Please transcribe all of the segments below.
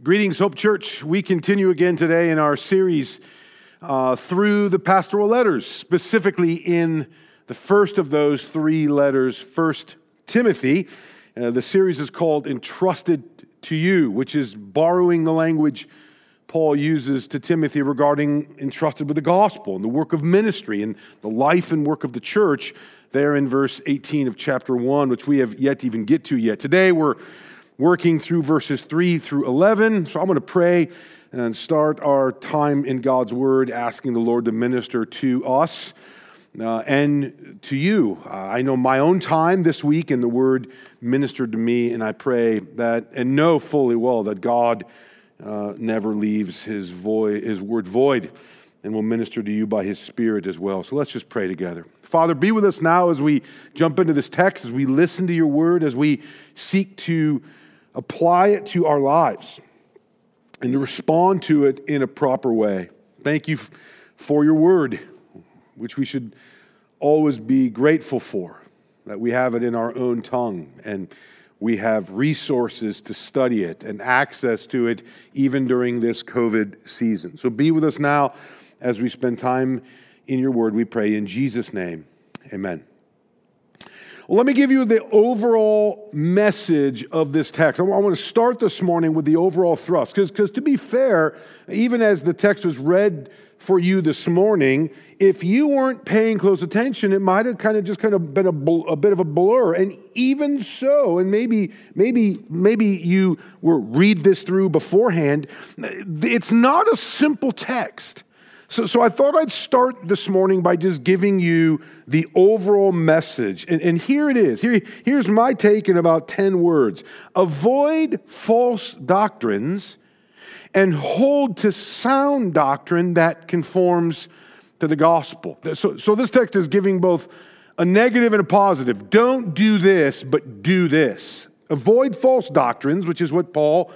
Greetings, Hope Church. We continue again today in our series uh, through the pastoral letters, specifically in the first of those three letters, First Timothy. Uh, the series is called Entrusted to You, which is borrowing the language Paul uses to Timothy regarding entrusted with the gospel and the work of ministry and the life and work of the church, there in verse 18 of chapter 1, which we have yet to even get to yet. Today we're working through verses 3 through 11. So I'm going to pray and start our time in God's Word, asking the Lord to minister to us uh, and to you. Uh, I know my own time this week, and the Word ministered to me, and I pray that and know fully well that God uh, never leaves his, void, his Word void and will minister to you by His Spirit as well. So let's just pray together. Father, be with us now as we jump into this text, as we listen to your Word, as we seek to apply it to our lives, and to respond to it in a proper way. Thank you for your word, which we should always be grateful for, that we have it in our own tongue and we have resources to study it and access to it even during this COVID season. So be with us now as we spend time in your word, we pray in Jesus' name. Amen. Well, let me give you the overall message of this text. I want to start this morning with the overall thrust, because to be fair, even as the text was read for you this morning, if you weren't paying close attention, it might have kind of just kind of been a, a, bit of a blur. And even so, and maybe maybe maybe you were read this through beforehand, it's not a simple text. So, so I thought I'd start this morning by just giving you the overall message. And, and here it is. Here, here's my take in about 10 words Avoid false doctrines and hold to sound doctrine that conforms to the gospel. So, so this text is giving both a negative and a positive. Don't do this, but do this. Avoid false doctrines, which is what Paul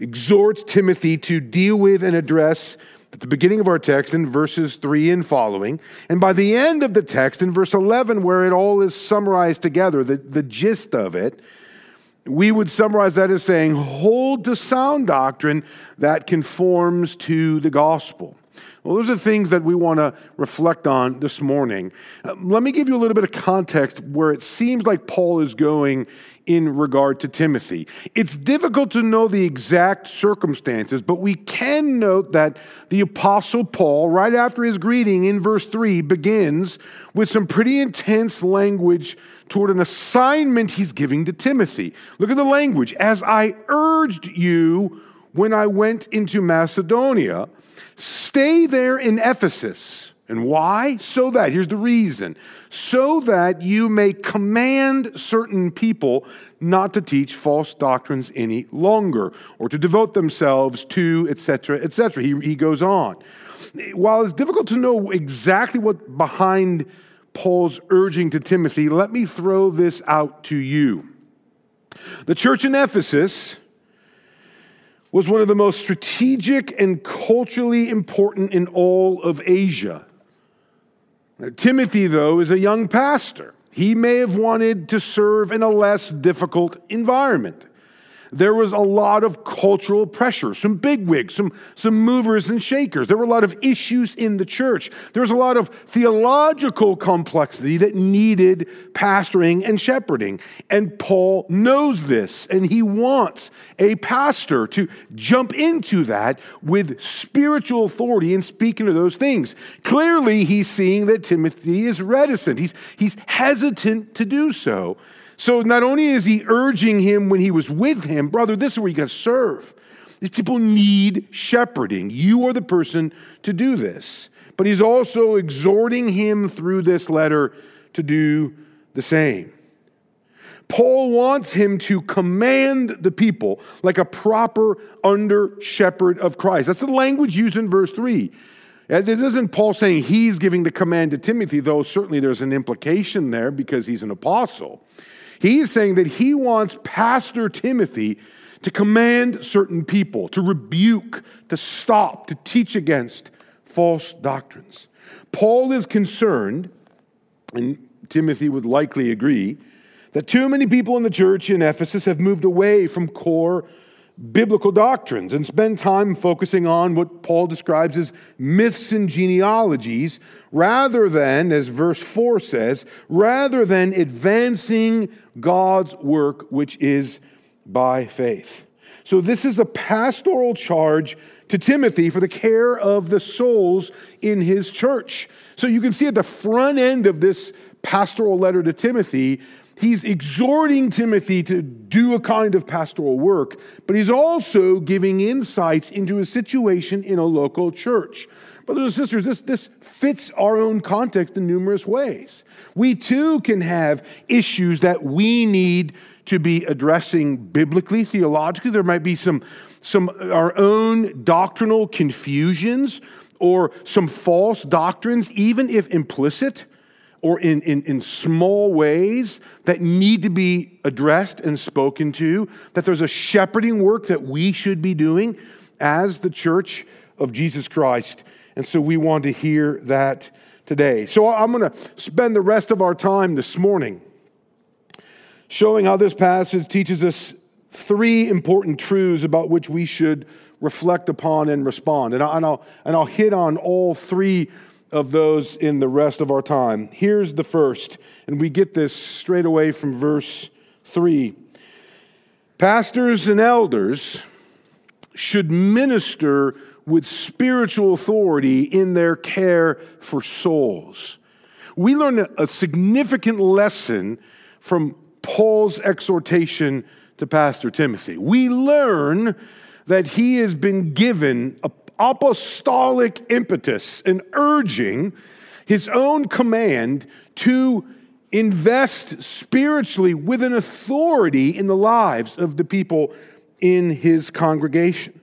exhorts Timothy to deal with and address at the beginning of our text in verses 3 and following. And by the end of the text in verse 11, where it all is summarized together, the, the gist of it, we would summarize that as saying, hold to sound doctrine that conforms to the gospel. Well, those are the things that we want to reflect on this morning. Uh, let me give you a little bit of context where it seems like Paul is going in regard to Timothy. It's difficult to know the exact circumstances, but we can note that the Apostle Paul, right after his greeting in verse 3, begins with some pretty intense language toward an assignment he's giving to Timothy. Look at the language. As I urged you when I went into Macedonia, stay there in Ephesus and why? So that, here's the reason, so that you may command certain people not to teach false doctrines any longer or to devote themselves to, etc., etc. He, he goes on. While it's difficult to know exactly what behind Paul's urging to Timothy, let me throw this out to you. The church in Ephesus was one of the most strategic and culturally important in all of Asia. Timothy, though, is a young pastor. He may have wanted to serve in a less difficult environment there was a lot of cultural pressure, some bigwigs, some, some movers and shakers. There were a lot of issues in the church. There was a lot of theological complexity that needed pastoring and shepherding. And Paul knows this, and he wants a pastor to jump into that with spiritual authority and speaking to those things. Clearly, he's seeing that Timothy is reticent, he's, he's hesitant to do so. So not only is he urging him when he was with him, brother, this is where you got to serve. These people need shepherding. You are the person to do this. But he's also exhorting him through this letter to do the same. Paul wants him to command the people like a proper under shepherd of Christ. That's the language used in verse 3. Uh, this isn't Paul saying he's giving the command to Timothy, though certainly there's an implication there because he's an apostle. He's saying that he wants Pastor Timothy to command certain people, to rebuke, to stop, to teach against false doctrines. Paul is concerned, and Timothy would likely agree, that too many people in the church in Ephesus have moved away from core biblical doctrines and spend time focusing on what Paul describes as myths and genealogies rather than, as verse 4 says, rather than advancing God's work, which is by faith. So, this is a pastoral charge to Timothy for the care of the souls in his church. So, you can see at the front end of this pastoral letter to Timothy, he's exhorting Timothy to do a kind of pastoral work, but he's also giving insights into a situation in a local church. Brothers and sisters, this, this fits our own context in numerous ways. We too can have issues that we need to be addressing biblically, theologically. There might be some, some our own doctrinal confusions or some false doctrines, even if implicit or in, in, in small ways that need to be addressed and spoken to, that there's a shepherding work that we should be doing as the church of Jesus Christ. And so we want to hear that today. So I'm going to spend the rest of our time this morning showing how this passage teaches us three important truths about which we should reflect upon and respond. And I'll, and I'll hit on all three of those in the rest of our time. Here's the first, and we get this straight away from verse 3. Pastors and elders should minister with spiritual authority in their care for souls. We learn a significant lesson from Paul's exhortation to Pastor Timothy. We learn that he has been given a apostolic impetus and urging his own command to invest spiritually with an authority in the lives of the people in his congregation.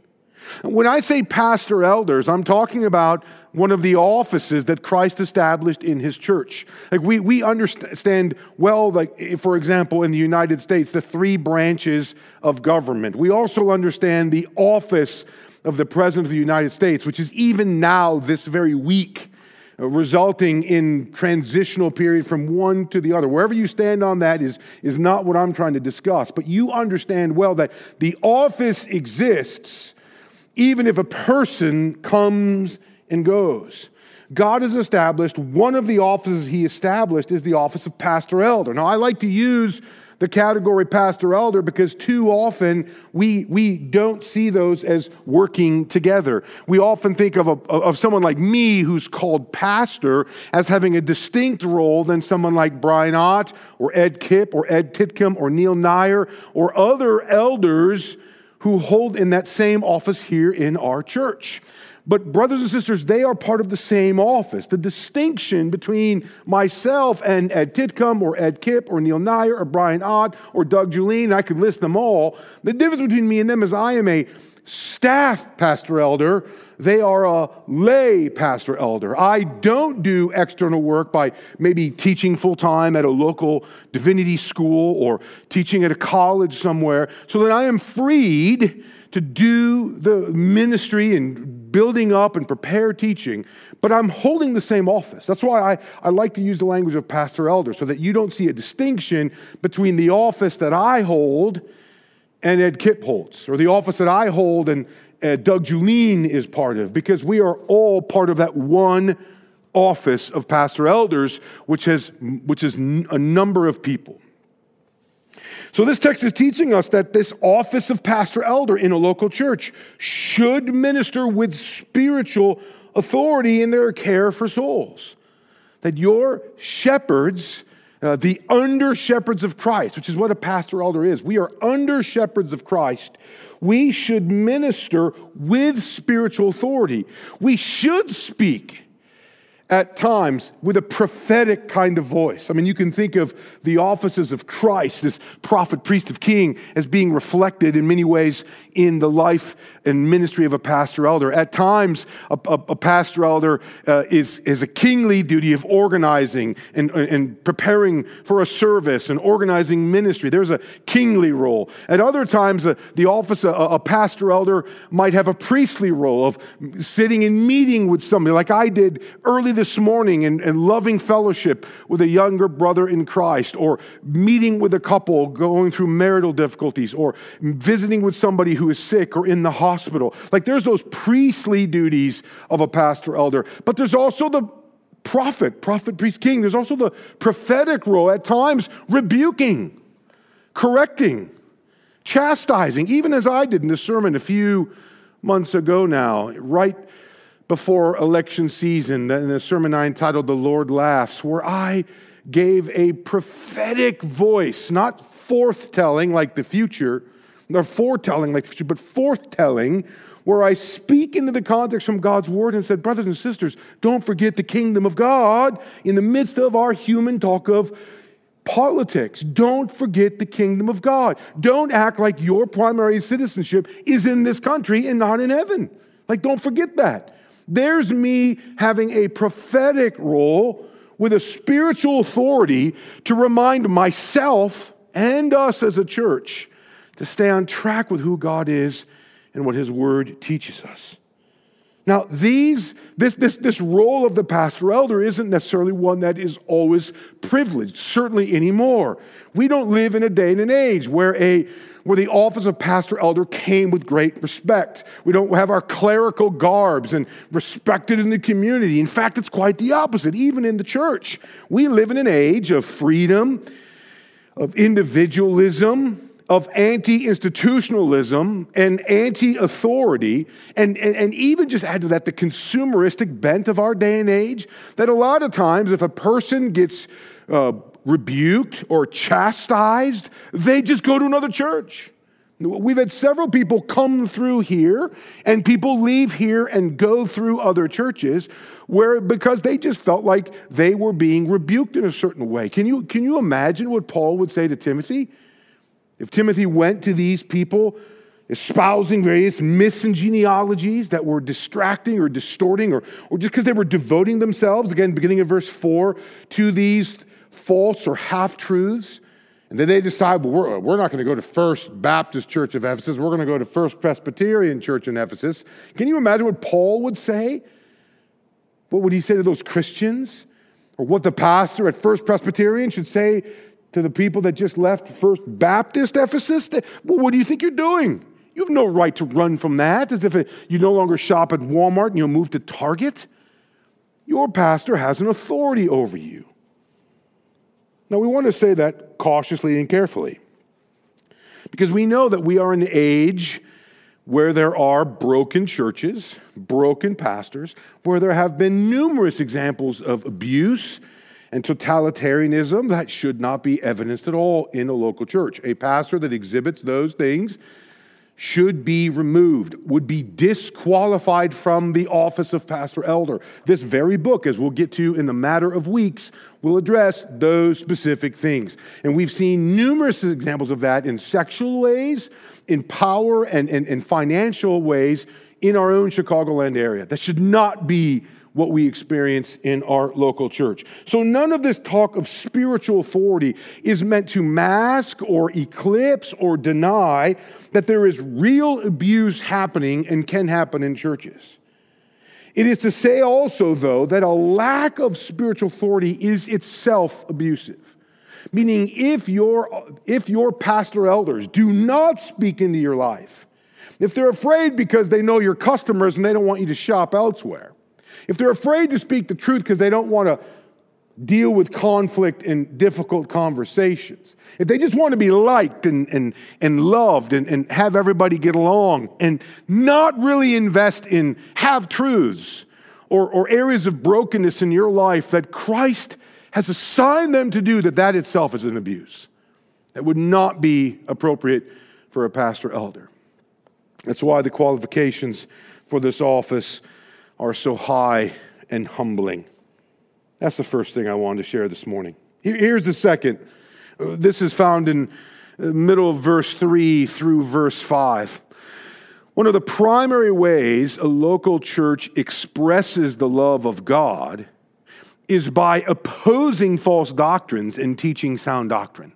When I say pastor elders, I'm talking about one of the offices that Christ established in his church. Like we, we understand well, like for example, in the United States, the three branches of government. We also understand the office of the President of the United States, which is even now, this very week, uh, resulting in transitional period from one to the other. Wherever you stand on that is, is not what I'm trying to discuss, but you understand well that the office exists even if a person comes and goes. God has established one of the offices he established is the office of pastor elder. Now, I like to use the category pastor elder because too often we, we don't see those as working together. We often think of, a, of someone like me who's called pastor as having a distinct role than someone like Brian Ott or Ed Kipp or Ed Titcomb or Neil Nyer or other elders who hold in that same office here in our church. But, brothers and sisters, they are part of the same office. The distinction between myself and Ed Titcomb or Ed Kipp or Neil Nyer or Brian Ott or Doug Julian, I could list them all. The difference between me and them is I am a staff pastor elder, they are a lay pastor elder. I don't do external work by maybe teaching full time at a local divinity school or teaching at a college somewhere, so that I am freed to do the ministry and building up and prepare teaching, but I'm holding the same office. That's why I, I like to use the language of pastor elder, so that you don't see a distinction between the office that I hold and Ed Kipp holds, or the office that I hold and uh, Doug Julien is part of, because we are all part of that one office of pastor elders, which, has, which is a number of people. So, this text is teaching us that this office of pastor elder in a local church should minister with spiritual authority in their care for souls. That your shepherds, uh, the under shepherds of Christ, which is what a pastor elder is, we are under shepherds of Christ. We should minister with spiritual authority. We should speak at times with a prophetic kind of voice. I mean, you can think of the offices of Christ, this prophet, priest, of king, as being reflected in many ways in the life and ministry of a pastor elder. At times, a, a, a pastor elder uh, is, is a kingly duty of organizing and, and preparing for a service and organizing ministry. There's a kingly role. At other times, the, the office of a, a pastor elder might have a priestly role of sitting and meeting with somebody, like I did early this morning and, loving fellowship with a younger brother in Christ, or meeting with a couple going through marital difficulties, or visiting with somebody who is sick or in the hospital. Like there's those priestly duties of a pastor elder, but there's also the prophet, prophet, priest, king. There's also the prophetic role at times, rebuking, correcting, chastising, even as I did in the sermon a few months ago now, right before election season, in a sermon I entitled The Lord Laughs, where I gave a prophetic voice, not forthtelling like the future, or foretelling like the future, but forthtelling, where I speak into the context from God's word and said, Brothers and sisters, don't forget the kingdom of God in the midst of our human talk of politics. Don't forget the kingdom of God. Don't act like your primary citizenship is in this country and not in heaven. Like, don't forget that. There's me having a prophetic role with a spiritual authority to remind myself and us as a church to stay on track with who God is and what His Word teaches us. Now, these, this, this, this role of the pastor elder isn't necessarily one that is always privileged, certainly anymore. We don't live in a day and an age where a where the office of pastor elder came with great respect. We don't have our clerical garbs and respected in the community. In fact, it's quite the opposite, even in the church. We live in an age of freedom, of individualism, of anti institutionalism and anti authority, and, and, and, even just add to that the consumeristic bent of our day and age, that a lot of times if a person gets uh, rebuked or chastised, they just go to another church. We've had several people come through here, and people leave here and go through other churches where because they just felt like they were being rebuked in a certain way. Can you, can you imagine what Paul would say to Timothy? If Timothy went to these people espousing various myths and genealogies that were distracting or distorting, or, or just because they were devoting themselves, again, beginning of verse 4, to these false or half truths, and then they decide, well, we're, we're not going to go to First Baptist Church of Ephesus, we're going to go to First Presbyterian Church in Ephesus. Can you imagine what Paul would say? What would he say to those Christians? Or what the pastor at First Presbyterian should say to the people that just left First Baptist Ephesus? Well, what do you think you're doing? You have no right to run from that as if you no longer shop at Walmart and you'll move to Target. Your pastor has an authority over you. Now, we want to say that cautiously and carefully because we know that we are in an age where there are broken churches, broken pastors, where there have been numerous examples of abuse and totalitarianism that should not be evidenced at all in a local church. A pastor that exhibits those things should be removed, would be disqualified from the office of pastor elder. This very book, as we'll get to in the matter of weeks, will address those specific things. And we've seen numerous examples of that in sexual ways, in power, and, and, and financial ways in our own Chicagoland area. That should not be what we experience in our local church. So, none of this talk of spiritual authority is meant to mask or eclipse or deny that there is real abuse happening and can happen in churches. It is to say also, though, that a lack of spiritual authority is itself abusive. Meaning, if your, if your pastor elders do not speak into your life, if they're afraid because they know your customers and they don't want you to shop elsewhere, if they're afraid to speak the truth because they don't want to deal with conflict and difficult conversations, if they just want to be liked and, and, and loved and, and have everybody get along and not really invest in have truths or, or areas of brokenness in your life that Christ has assigned them to do, that that itself is an abuse. That would not be appropriate for a pastor elder. That's why the qualifications for this office are so high and humbling. That's the first thing I wanted to share this morning. Here's the second. This is found in the middle of verse 3 through verse 5. One of the primary ways a local church expresses the love of God is by opposing false doctrines and teaching sound doctrine.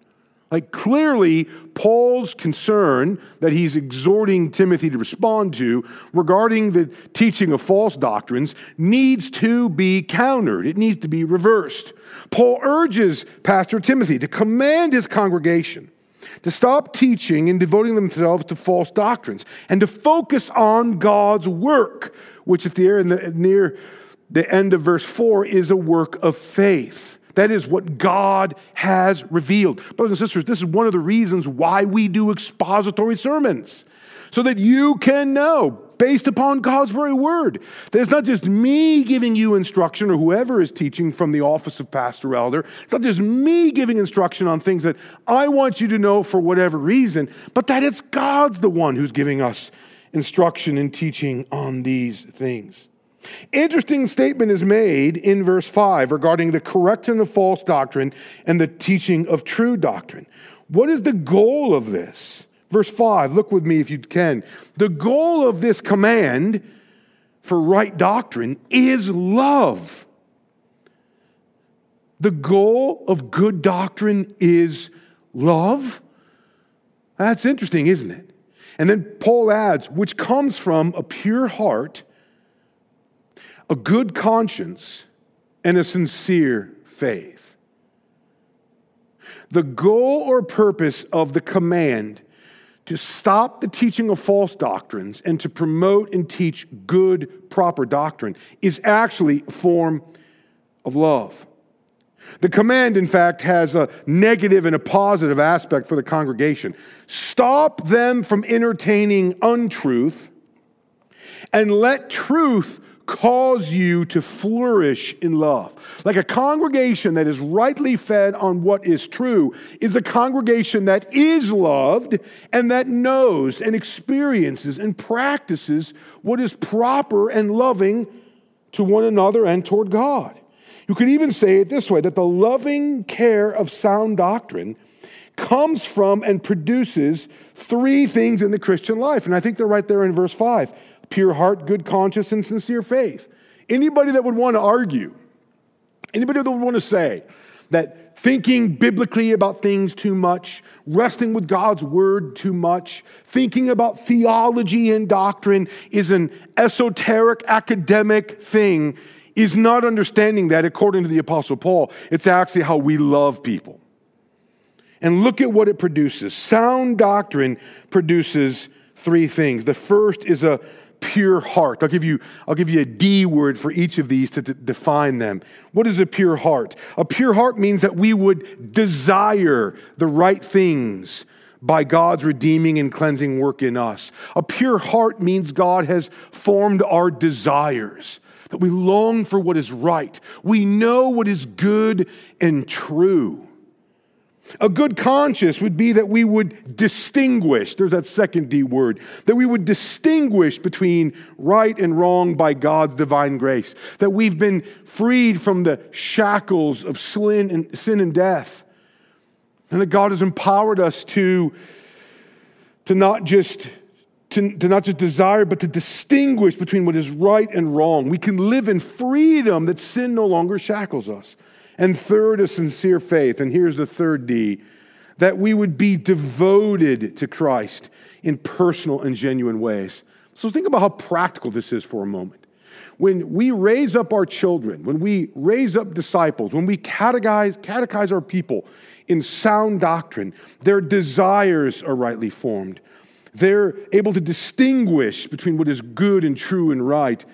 Like clearly, Paul's concern that he's exhorting Timothy to respond to regarding the teaching of false doctrines needs to be countered. It needs to be reversed. Paul urges Pastor Timothy to command his congregation to stop teaching and devoting themselves to false doctrines and to focus on God's work, which at the, near the end of verse 4 is a work of faith. That is what God has revealed. Brothers and sisters, this is one of the reasons why we do expository sermons, so that you can know, based upon God's very word, that it's not just me giving you instruction or whoever is teaching from the office of pastor elder. It's not just me giving instruction on things that I want you to know for whatever reason, but that it's God's the one who's giving us instruction and teaching on these things. Interesting statement is made in verse 5 regarding the correction of false doctrine and the teaching of true doctrine. What is the goal of this? Verse 5, look with me if you can. The goal of this command for right doctrine is love. The goal of good doctrine is love. That's interesting, isn't it? And then Paul adds, which comes from a pure heart a good conscience, and a sincere faith. The goal or purpose of the command to stop the teaching of false doctrines and to promote and teach good, proper doctrine is actually a form of love. The command, in fact, has a negative and a positive aspect for the congregation. Stop them from entertaining untruth and let truth cause you to flourish in love. Like a congregation that is rightly fed on what is true is a congregation that is loved and that knows and experiences and practices what is proper and loving to one another and toward God. You could even say it this way that the loving care of sound doctrine comes from and produces three things in the Christian life. And I think they're right there in verse 5 pure heart, good conscience, and sincere faith. Anybody that would want to argue, anybody that would want to say that thinking biblically about things too much, wrestling with God's word too much, thinking about theology and doctrine is an esoteric academic thing is not understanding that according to the Apostle Paul. It's actually how we love people. And look at what it produces. Sound doctrine produces three things. The first is a pure heart. I'll give you, I'll give you a D word for each of these to d- define them. What is a pure heart? A pure heart means that we would desire the right things by God's redeeming and cleansing work in us. A pure heart means God has formed our desires, that we long for what is right. We know what is good and true. A good conscience would be that we would distinguish, there's that second D word, that we would distinguish between right and wrong by God's divine grace, that we've been freed from the shackles of sin and, death, and that God has empowered us to, to not just to, to not just desire, but to distinguish between what is right and wrong. We can live in freedom that sin no longer shackles us. And third, a sincere faith. And here's the third D that we would be devoted to Christ in personal and genuine ways. So think about how practical this is for a moment. When we raise up our children, when we raise up disciples, when we catechize, catechize our people in sound doctrine, their desires are rightly formed. They're able to distinguish between what is good and true and right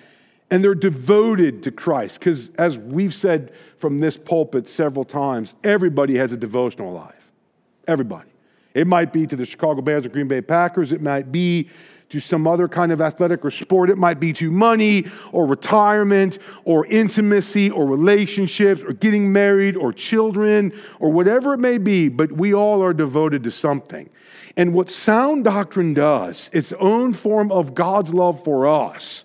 and they're devoted to Christ. Because as we've said from this pulpit several times, everybody has a devotional life. Everybody. It might be to the Chicago Bears or Green Bay Packers, it might be to some other kind of athletic or sport, it might be to money or retirement or intimacy or relationships or getting married or children or whatever it may be, but we all are devoted to something. And what sound doctrine does, its own form of God's love for us,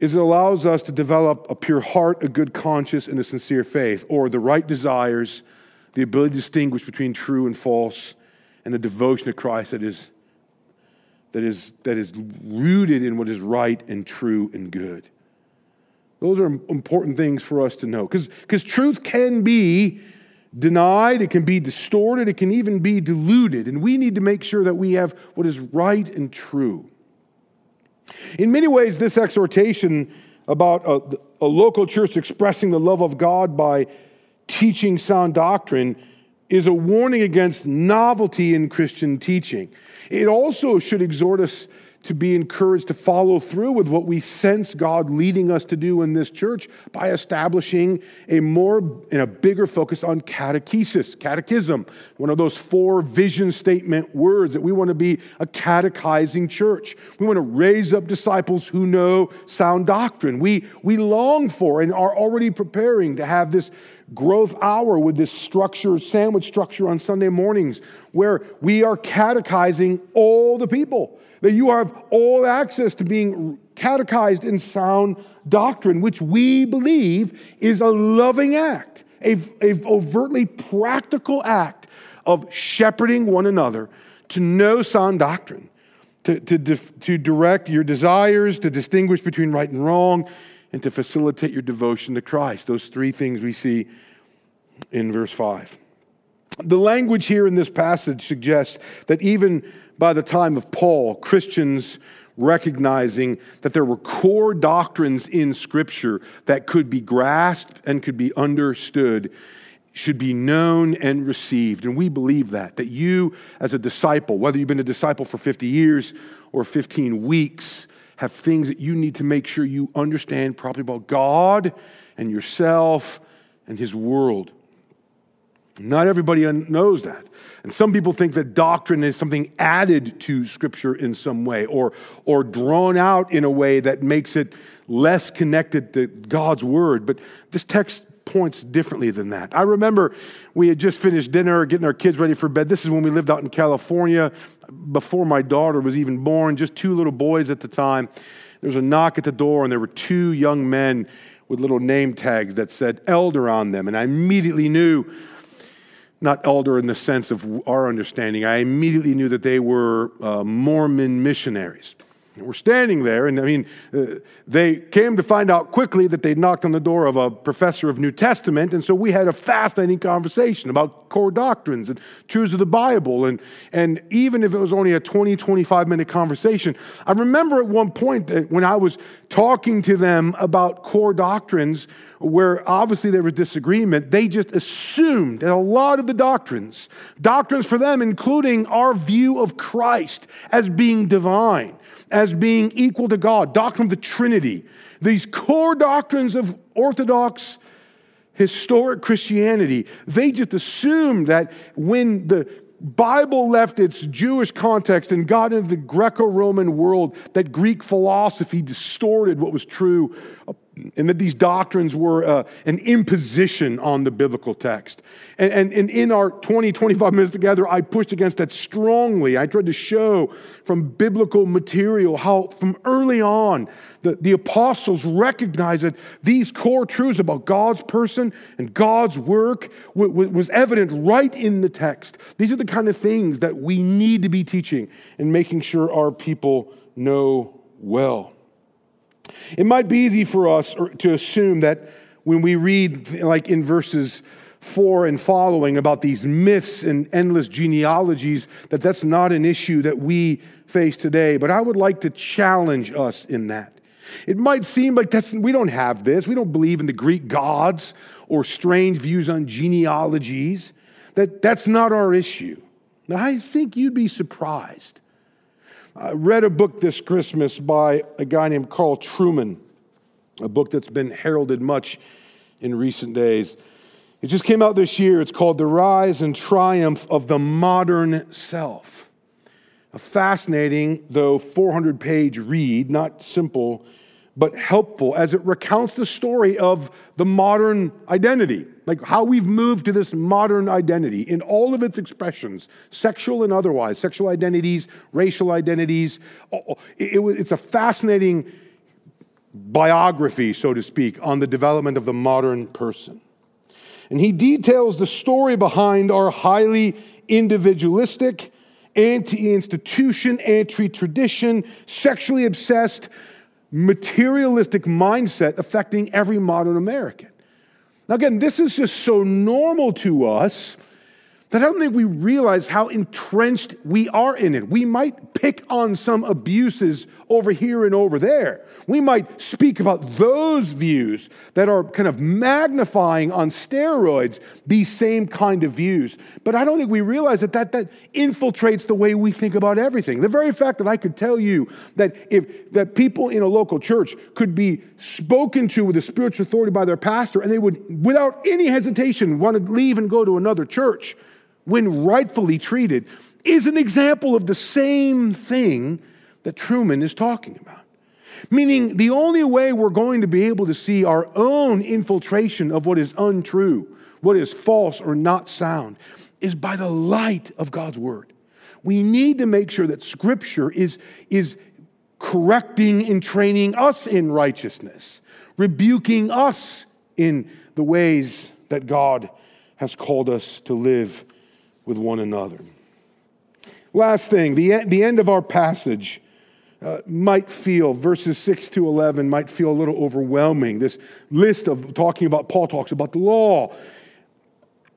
is it allows us to develop a pure heart, a good conscience, and a sincere faith, or the right desires, the ability to distinguish between true and false, and a devotion to Christ that is, that is, that is rooted in what is right and true and good. Those are important things for us to know. Because truth can be denied, it can be distorted, it can even be diluted. And we need to make sure that we have what is right and true. In many ways, this exhortation about a, a local church expressing the love of God by teaching sound doctrine is a warning against novelty in Christian teaching. It also should exhort us to be encouraged to follow through with what we sense God leading us to do in this church by establishing a more and a bigger focus on catechesis, catechism, one of those four vision statement words that we want to be a catechizing church. We want to raise up disciples who know sound doctrine. We, we long for and are already preparing to have this growth hour with this structure, sandwich structure on Sunday mornings, where we are catechizing all the people that you have all access to being catechized in sound doctrine, which we believe is a loving act, a, a overtly practical act of shepherding one another to know sound doctrine, to, to, to direct your desires, to distinguish between right and wrong, and to facilitate your devotion to Christ. Those three things we see in verse 5. The language here in this passage suggests that even by the time of Paul, Christians recognizing that there were core doctrines in Scripture that could be grasped and could be understood should be known and received. And we believe that, that you, as a disciple, whether you've been a disciple for 50 years or 15 weeks, have things that you need to make sure you understand properly about God and yourself and His world. Not everybody knows that. And some people think that doctrine is something added to Scripture in some way or, or drawn out in a way that makes it less connected to God's Word. But this text points differently than that. I remember we had just finished dinner, getting our kids ready for bed. This is when we lived out in California before my daughter was even born, just two little boys at the time. There was a knock at the door, and there were two young men with little name tags that said elder on them. And I immediately knew not elder in the sense of our understanding. I immediately knew that they were uh, Mormon missionaries. We're standing there, and I mean, uh, they came to find out quickly that they'd knocked on the door of a professor of New Testament, and so we had a fascinating conversation about core doctrines and truths of the Bible. And, and even if it was only a 20, 25 minute conversation, I remember at one point when I was talking to them about core doctrines, where obviously there was disagreement, they just assumed that a lot of the doctrines, doctrines for them, including our view of Christ as being divine, as being equal to God, doctrine of the Trinity, these core doctrines of Orthodox historic Christianity, they just assumed that when the Bible left its Jewish context and got into the Greco Roman world, that Greek philosophy distorted what was true and that these doctrines were uh, an imposition on the biblical text. And, and, and, in our 20, 25 minutes together, I pushed against that strongly. I tried to show from biblical material how, from early on, the, the apostles recognized that these core truths about God's person and God's work w- w- was evident right in the text. These are the kind of things that we need to be teaching and making sure our people know well. It might be easy for us er, to assume that when we read, like in verses four and following, about these myths and endless genealogies, that that's not an issue that we face today. But I would like to challenge us in that. It might seem like that's, we don't have this. We don't believe in the Greek gods or strange views on genealogies. That, that's not our issue. Now, I think you'd be surprised I read a book this Christmas by a guy named Carl Trueman, a book that's been heralded much in recent days. It just came out this year. It's called The Rise and Triumph of the Modern Self. A fascinating, though 400 page read, not simple but helpful as it recounts the story of the modern identity, like how we've moved to this modern identity in all of its expressions, sexual and otherwise, sexual identities, racial identities. It's a fascinating biography, so to speak, on the development of the modern person. And he details the story behind our highly individualistic, anti institution, anti tradition, sexually obsessed, materialistic mindset affecting every modern American. Now, again, this is just so normal to us that I don't think we realize how entrenched we are in it. We might pick on some abuses over here and over there. We might speak about those views that are kind of magnifying on steroids these same kind of views. But I don't think we realize that that, that infiltrates the way we think about everything. The very fact that I could tell you that if that people in a local church could be spoken to with a spiritual authority by their pastor and they would without any hesitation want to leave and go to another church when rightfully treated, is an example of the same thing that Trueman is talking about. Meaning, the only way we're going to be able to see our own infiltration of what is untrue, what is false or not sound, is by the light of God's Word. We need to make sure that Scripture is, is correcting and training us in righteousness, rebuking us in the ways that God has called us to live with one another. Last thing, the, the end of our passage uh, might feel, verses 6 to 11, might feel a little overwhelming. This list of talking about, Paul talks about the law.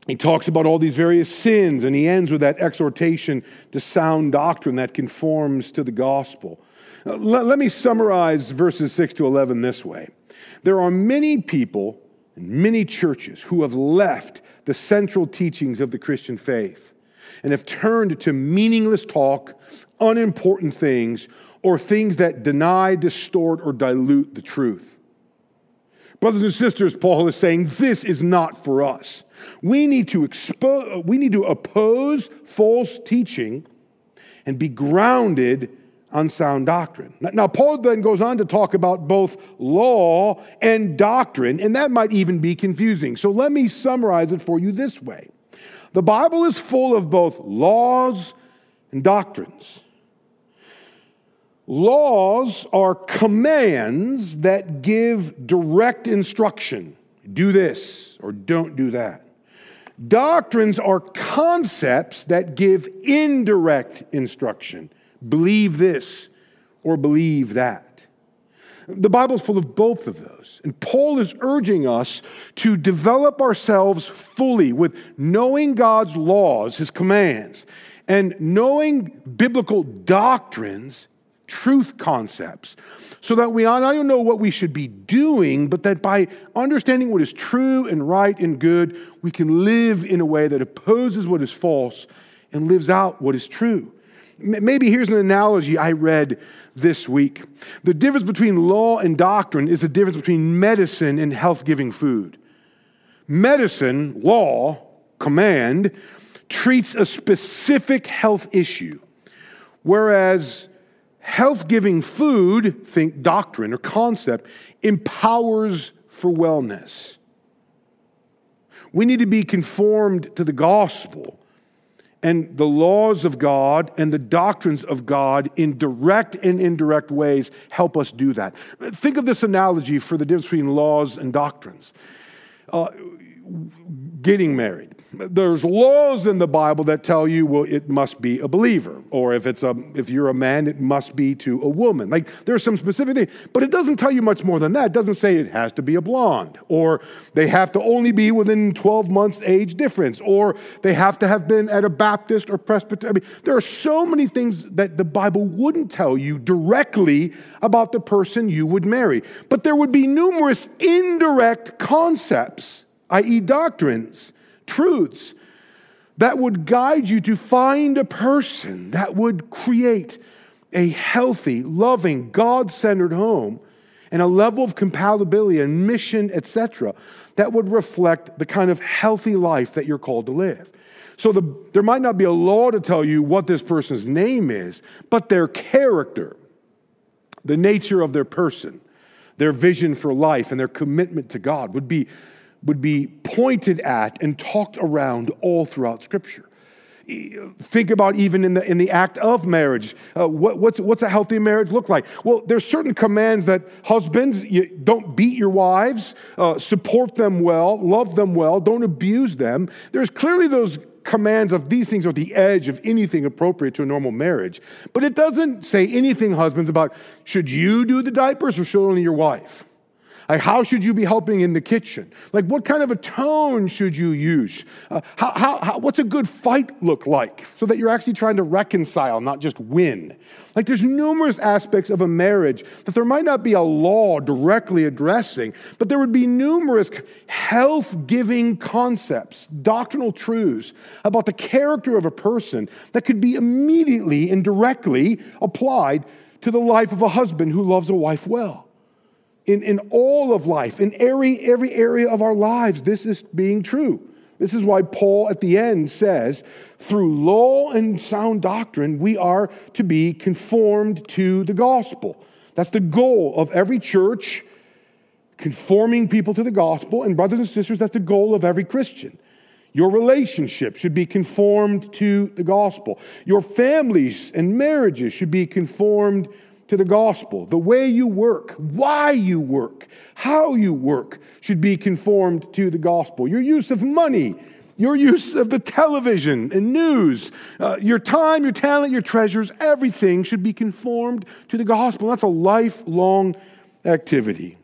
He talks about all these various sins, and he ends with that exhortation to sound doctrine that conforms to the gospel. Uh, let, let me summarize verses 6 to 11 this way There are many people and many churches who have left the central teachings of the Christian faith and have turned to meaningless talk, unimportant things, or things that deny, distort, or dilute the truth. Brothers and sisters, Paul is saying this is not for us. We need to expose, we need to oppose false teaching and be grounded on sound doctrine. Now, Paul then goes on to talk about both law and doctrine, and that might even be confusing. So let me summarize it for you this way The Bible is full of both laws and doctrines. Laws are commands that give direct instruction do this or don't do that. Doctrines are concepts that give indirect instruction believe this or believe that. The Bible's full of both of those. And Paul is urging us to develop ourselves fully with knowing God's laws, his commands, and knowing biblical doctrines, truth concepts, so that we not only know what we should be doing, but that by understanding what is true and right and good, we can live in a way that opposes what is false and lives out what is true. Maybe here's an analogy I read this week. The difference between law and doctrine is the difference between medicine and health giving food. Medicine, law, command, treats a specific health issue, whereas health giving food, think doctrine or concept, empowers for wellness. We need to be conformed to the gospel and the laws of God and the doctrines of God in direct and indirect ways help us do that. Think of this analogy for the difference between laws and doctrines. Uh, getting married. There's laws in the Bible that tell you, well, it must be a believer, or if it's a if you're a man, it must be to a woman. Like there's some specific thing, but it doesn't tell you much more than that. It doesn't say it has to be a blonde, or they have to only be within 12 months age difference, or they have to have been at a Baptist or Presbyterian. I mean, there are so many things that the Bible wouldn't tell you directly about the person you would marry, but there would be numerous indirect concepts i.e., doctrines, truths that would guide you to find a person that would create a healthy, loving, God centered home and a level of compatibility and mission, etc., that would reflect the kind of healthy life that you're called to live. So the, there might not be a law to tell you what this person's name is, but their character, the nature of their person, their vision for life, and their commitment to God would be would be pointed at and talked around all throughout Scripture. Think about even in the, in the act of marriage. Uh, what, what's, what's a healthy marriage look like? Well, there's certain commands that husbands, don't beat your wives, uh, support them well, love them well, don't abuse them. There's clearly those commands of these things are the edge of anything appropriate to a normal marriage. But it doesn't say anything, husbands, about should you do the diapers or should only your wife? Like, how should you be helping in the kitchen? Like, what kind of a tone should you use? Uh, how, how, how, what's a good fight look like so that you're actually trying to reconcile, not just win? Like, there's numerous aspects of a marriage that there might not be a law directly addressing, but there would be numerous health giving concepts, doctrinal truths about the character of a person that could be immediately and directly applied to the life of a husband who loves a wife well in, in all of life, in every, every area of our lives, this is being true. This is why Paul at the end says, through law and sound doctrine, we are to be conformed to the gospel. That's the goal of every church, conforming people to the gospel. And, brothers and sisters, that's the goal of every Christian. Your relationship should be conformed to the gospel. Your families and marriages should be conformed to the gospel. The way you work, why you work, how you work should be conformed to the gospel. Your use of money, your use of the television and news, uh, your time, your talent, your treasures, everything should be conformed to the gospel. That's a lifelong activity.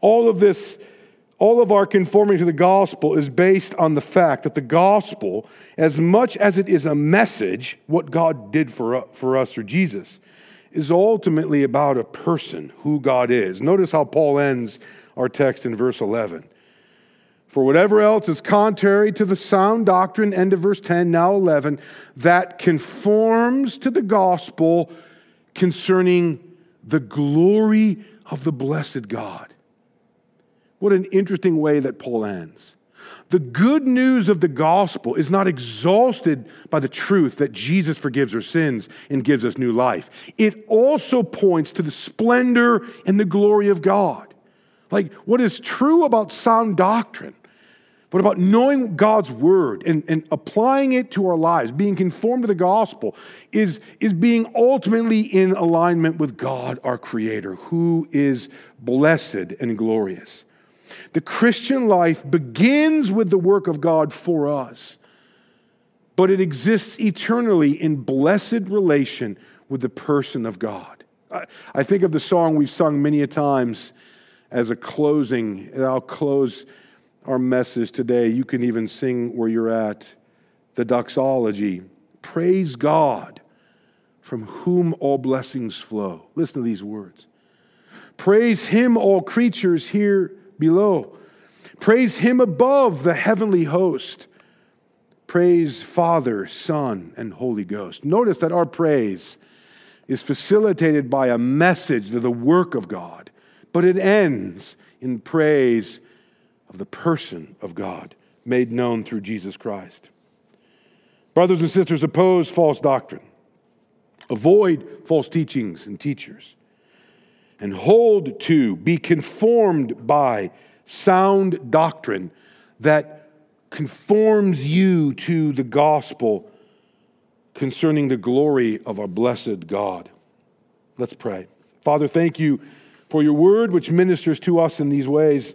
All of this all of our conforming to the gospel is based on the fact that the gospel, as much as it is a message, what God did for, for us through Jesus, is ultimately about a person, who God is. Notice how Paul ends our text in verse 11. For whatever else is contrary to the sound doctrine, end of verse 10, now 11, that conforms to the gospel concerning the glory of the blessed God. What an interesting way that Paul ends. The good news of the gospel is not exhausted by the truth that Jesus forgives our sins and gives us new life. It also points to the splendor and the glory of God. Like what is true about sound doctrine, but about knowing God's word and, and applying it to our lives, being conformed to the gospel, is, is being ultimately in alignment with God, our Creator, who is blessed and glorious. The Christian life begins with the work of God for us, but it exists eternally in blessed relation with the person of God. I, I think of the song we've sung many a times as a closing, and I'll close our message today. You can even sing where you're at the doxology. Praise God from whom all blessings flow. Listen to these words. Praise him, all creatures here below. Praise him above the heavenly host. Praise Father, Son, and Holy Ghost. Notice that our praise is facilitated by a message of the work of God, but it ends in praise of the person of God made known through Jesus Christ. Brothers and sisters, oppose false doctrine, avoid false teachings and teachers and hold to, be conformed by sound doctrine that conforms you to the gospel concerning the glory of our blessed God. Let's pray. Father, thank you for your word, which ministers to us in these ways.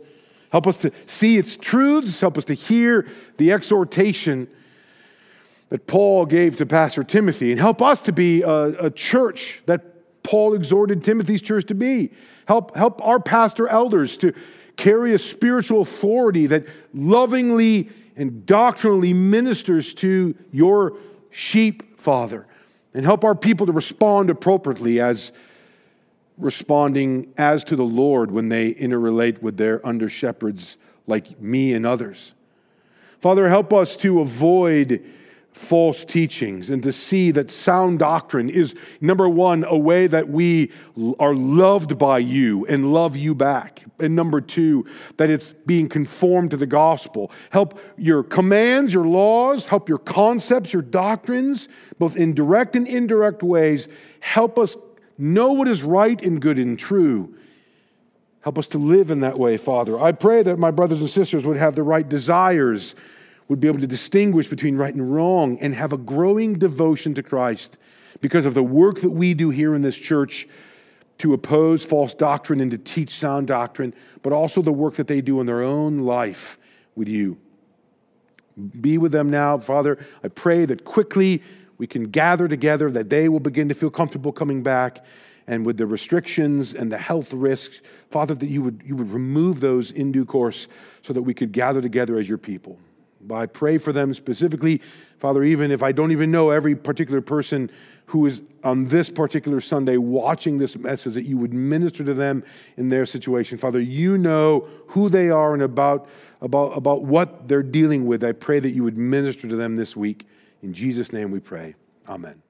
Help us to see its truths, help us to hear the exhortation that Paul gave to Pastor Timothy, and help us to be a, a church that Paul exhorted Timothy's church to be. Help, help our pastor elders to carry a spiritual authority that lovingly and doctrinally ministers to your sheep, Father. And help our people to respond appropriately as responding as to the Lord when they interrelate with their under shepherds like me and others. Father, help us to avoid false teachings and to see that sound doctrine is, number one, a way that we are loved by you and love you back. And number two, that it's being conformed to the gospel. Help your commands, your laws, help your concepts, your doctrines, both in direct and indirect ways. Help us know what is right and good and true. Help us to live in that way, Father. I pray that my brothers and sisters would have the right desires would be able to distinguish between right and wrong and have a growing devotion to Christ because of the work that we do here in this church to oppose false doctrine and to teach sound doctrine, but also the work that they do in their own life with you. Be with them now, Father. I pray that quickly we can gather together, that they will begin to feel comfortable coming back, and with the restrictions and the health risks, Father, that you would, you would remove those in due course so that we could gather together as your people. I pray for them specifically, Father, even if I don't even know every particular person who is on this particular Sunday watching this message, that you would minister to them in their situation. Father, you know who they are and about, about, about what they're dealing with. I pray that you would minister to them this week. In Jesus' name we pray. Amen.